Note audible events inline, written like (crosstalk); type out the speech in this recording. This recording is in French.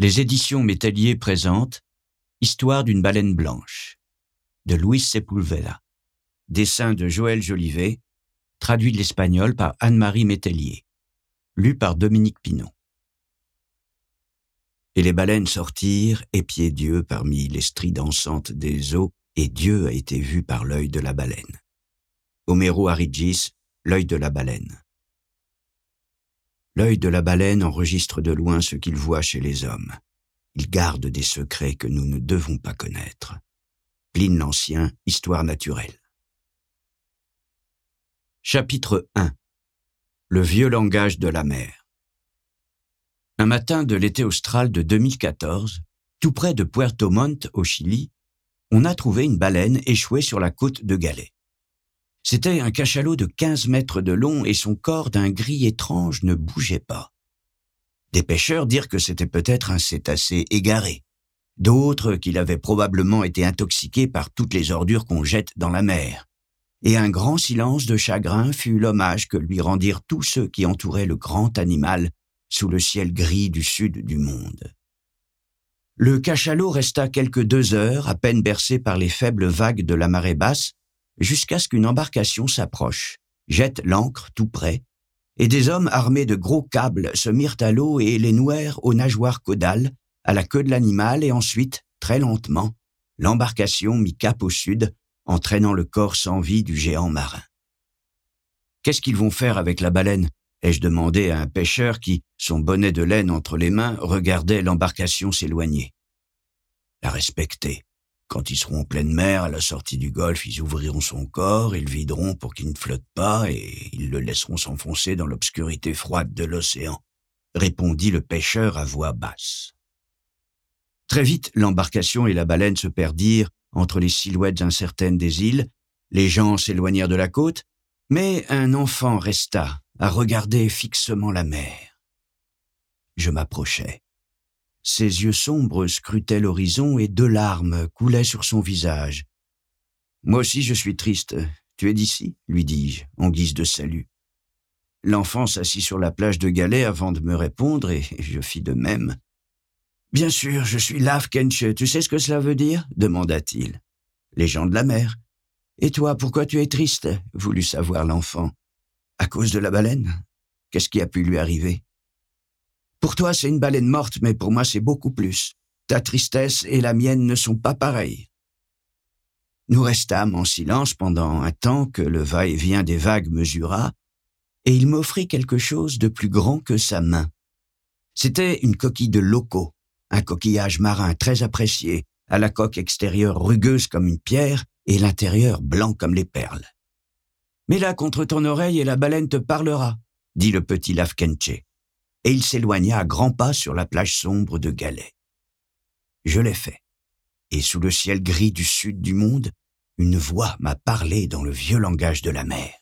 Les éditions Métallier présentent Histoire d'une baleine blanche de Luis Sepulveda. Dessin de Joël Jolivet, traduit de l'espagnol par Anne-Marie Métellier. Lu par Dominique Pinon. Et les baleines sortirent, épiaient Dieu parmi les stries dansantes des eaux, et Dieu a été vu par l'œil de la baleine. Homero Arigis, l'œil de la baleine. L'œil de la baleine enregistre de loin ce qu'il voit chez les hommes. Il garde des secrets que nous ne devons pas connaître. Pline l'Ancien, Histoire naturelle. Chapitre 1 Le vieux langage de la mer. Un matin de l'été austral de 2014, tout près de Puerto Montt, au Chili, on a trouvé une baleine échouée sur la côte de Galais. C'était un cachalot de 15 mètres de long et son corps d'un gris étrange ne bougeait pas. Des pêcheurs dirent que c'était peut-être un cétacé égaré. D'autres qu'il avait probablement été intoxiqué par toutes les ordures qu'on jette dans la mer. Et un grand silence de chagrin fut l'hommage que lui rendirent tous ceux qui entouraient le grand animal sous le ciel gris du sud du monde. Le cachalot resta quelques deux heures, à peine bercé par les faibles vagues de la marée basse, jusqu'à ce qu'une embarcation s'approche, jette l'ancre tout près, et des hommes armés de gros câbles se mirent à l'eau et les nouèrent aux nageoires caudales, à la queue de l'animal, et ensuite, très lentement, l'embarcation mit cap au sud, entraînant le corps sans vie du géant marin. Qu'est-ce qu'ils vont faire avec la baleine? ai-je demandé à un pêcheur qui, son bonnet de laine entre les mains, regardait l'embarcation s'éloigner. La respecter, quand ils seront en pleine mer, à la sortie du golfe, ils ouvriront son corps, ils videront pour qu'il ne flotte pas, et ils le laisseront s'enfoncer dans l'obscurité froide de l'océan, répondit le pêcheur à voix basse. Très vite, l'embarcation et la baleine se perdirent entre les silhouettes incertaines des îles, les gens s'éloignèrent de la côte, mais un enfant resta à regarder fixement la mer. Je m'approchai. Ses yeux sombres scrutaient l'horizon et deux larmes coulaient sur son visage. Moi aussi je suis triste. Tu es d'ici? lui dis-je, en guise de salut. L'enfant s'assit sur la plage de Galets avant de me répondre, et (laughs) je fis de même. Bien sûr, je suis Lav Kenche. Tu sais ce que cela veut dire? demanda-t-il. Les gens de la mer. Et toi, pourquoi tu es triste? voulut savoir l'enfant. À cause de la baleine Qu'est-ce qui a pu lui arriver? Pour toi, c'est une baleine morte, mais pour moi, c'est beaucoup plus. Ta tristesse et la mienne ne sont pas pareilles. Nous restâmes en silence pendant un temps que le va-et-vient des vagues mesura, et il m'offrit quelque chose de plus grand que sa main. C'était une coquille de loco, un coquillage marin très apprécié, à la coque extérieure rugueuse comme une pierre et l'intérieur blanc comme les perles. Mets-la contre ton oreille et la baleine te parlera, dit le petit Lavkenche et il s'éloigna à grands pas sur la plage sombre de Galais. Je l'ai fait, et sous le ciel gris du sud du monde, une voix m'a parlé dans le vieux langage de la mer.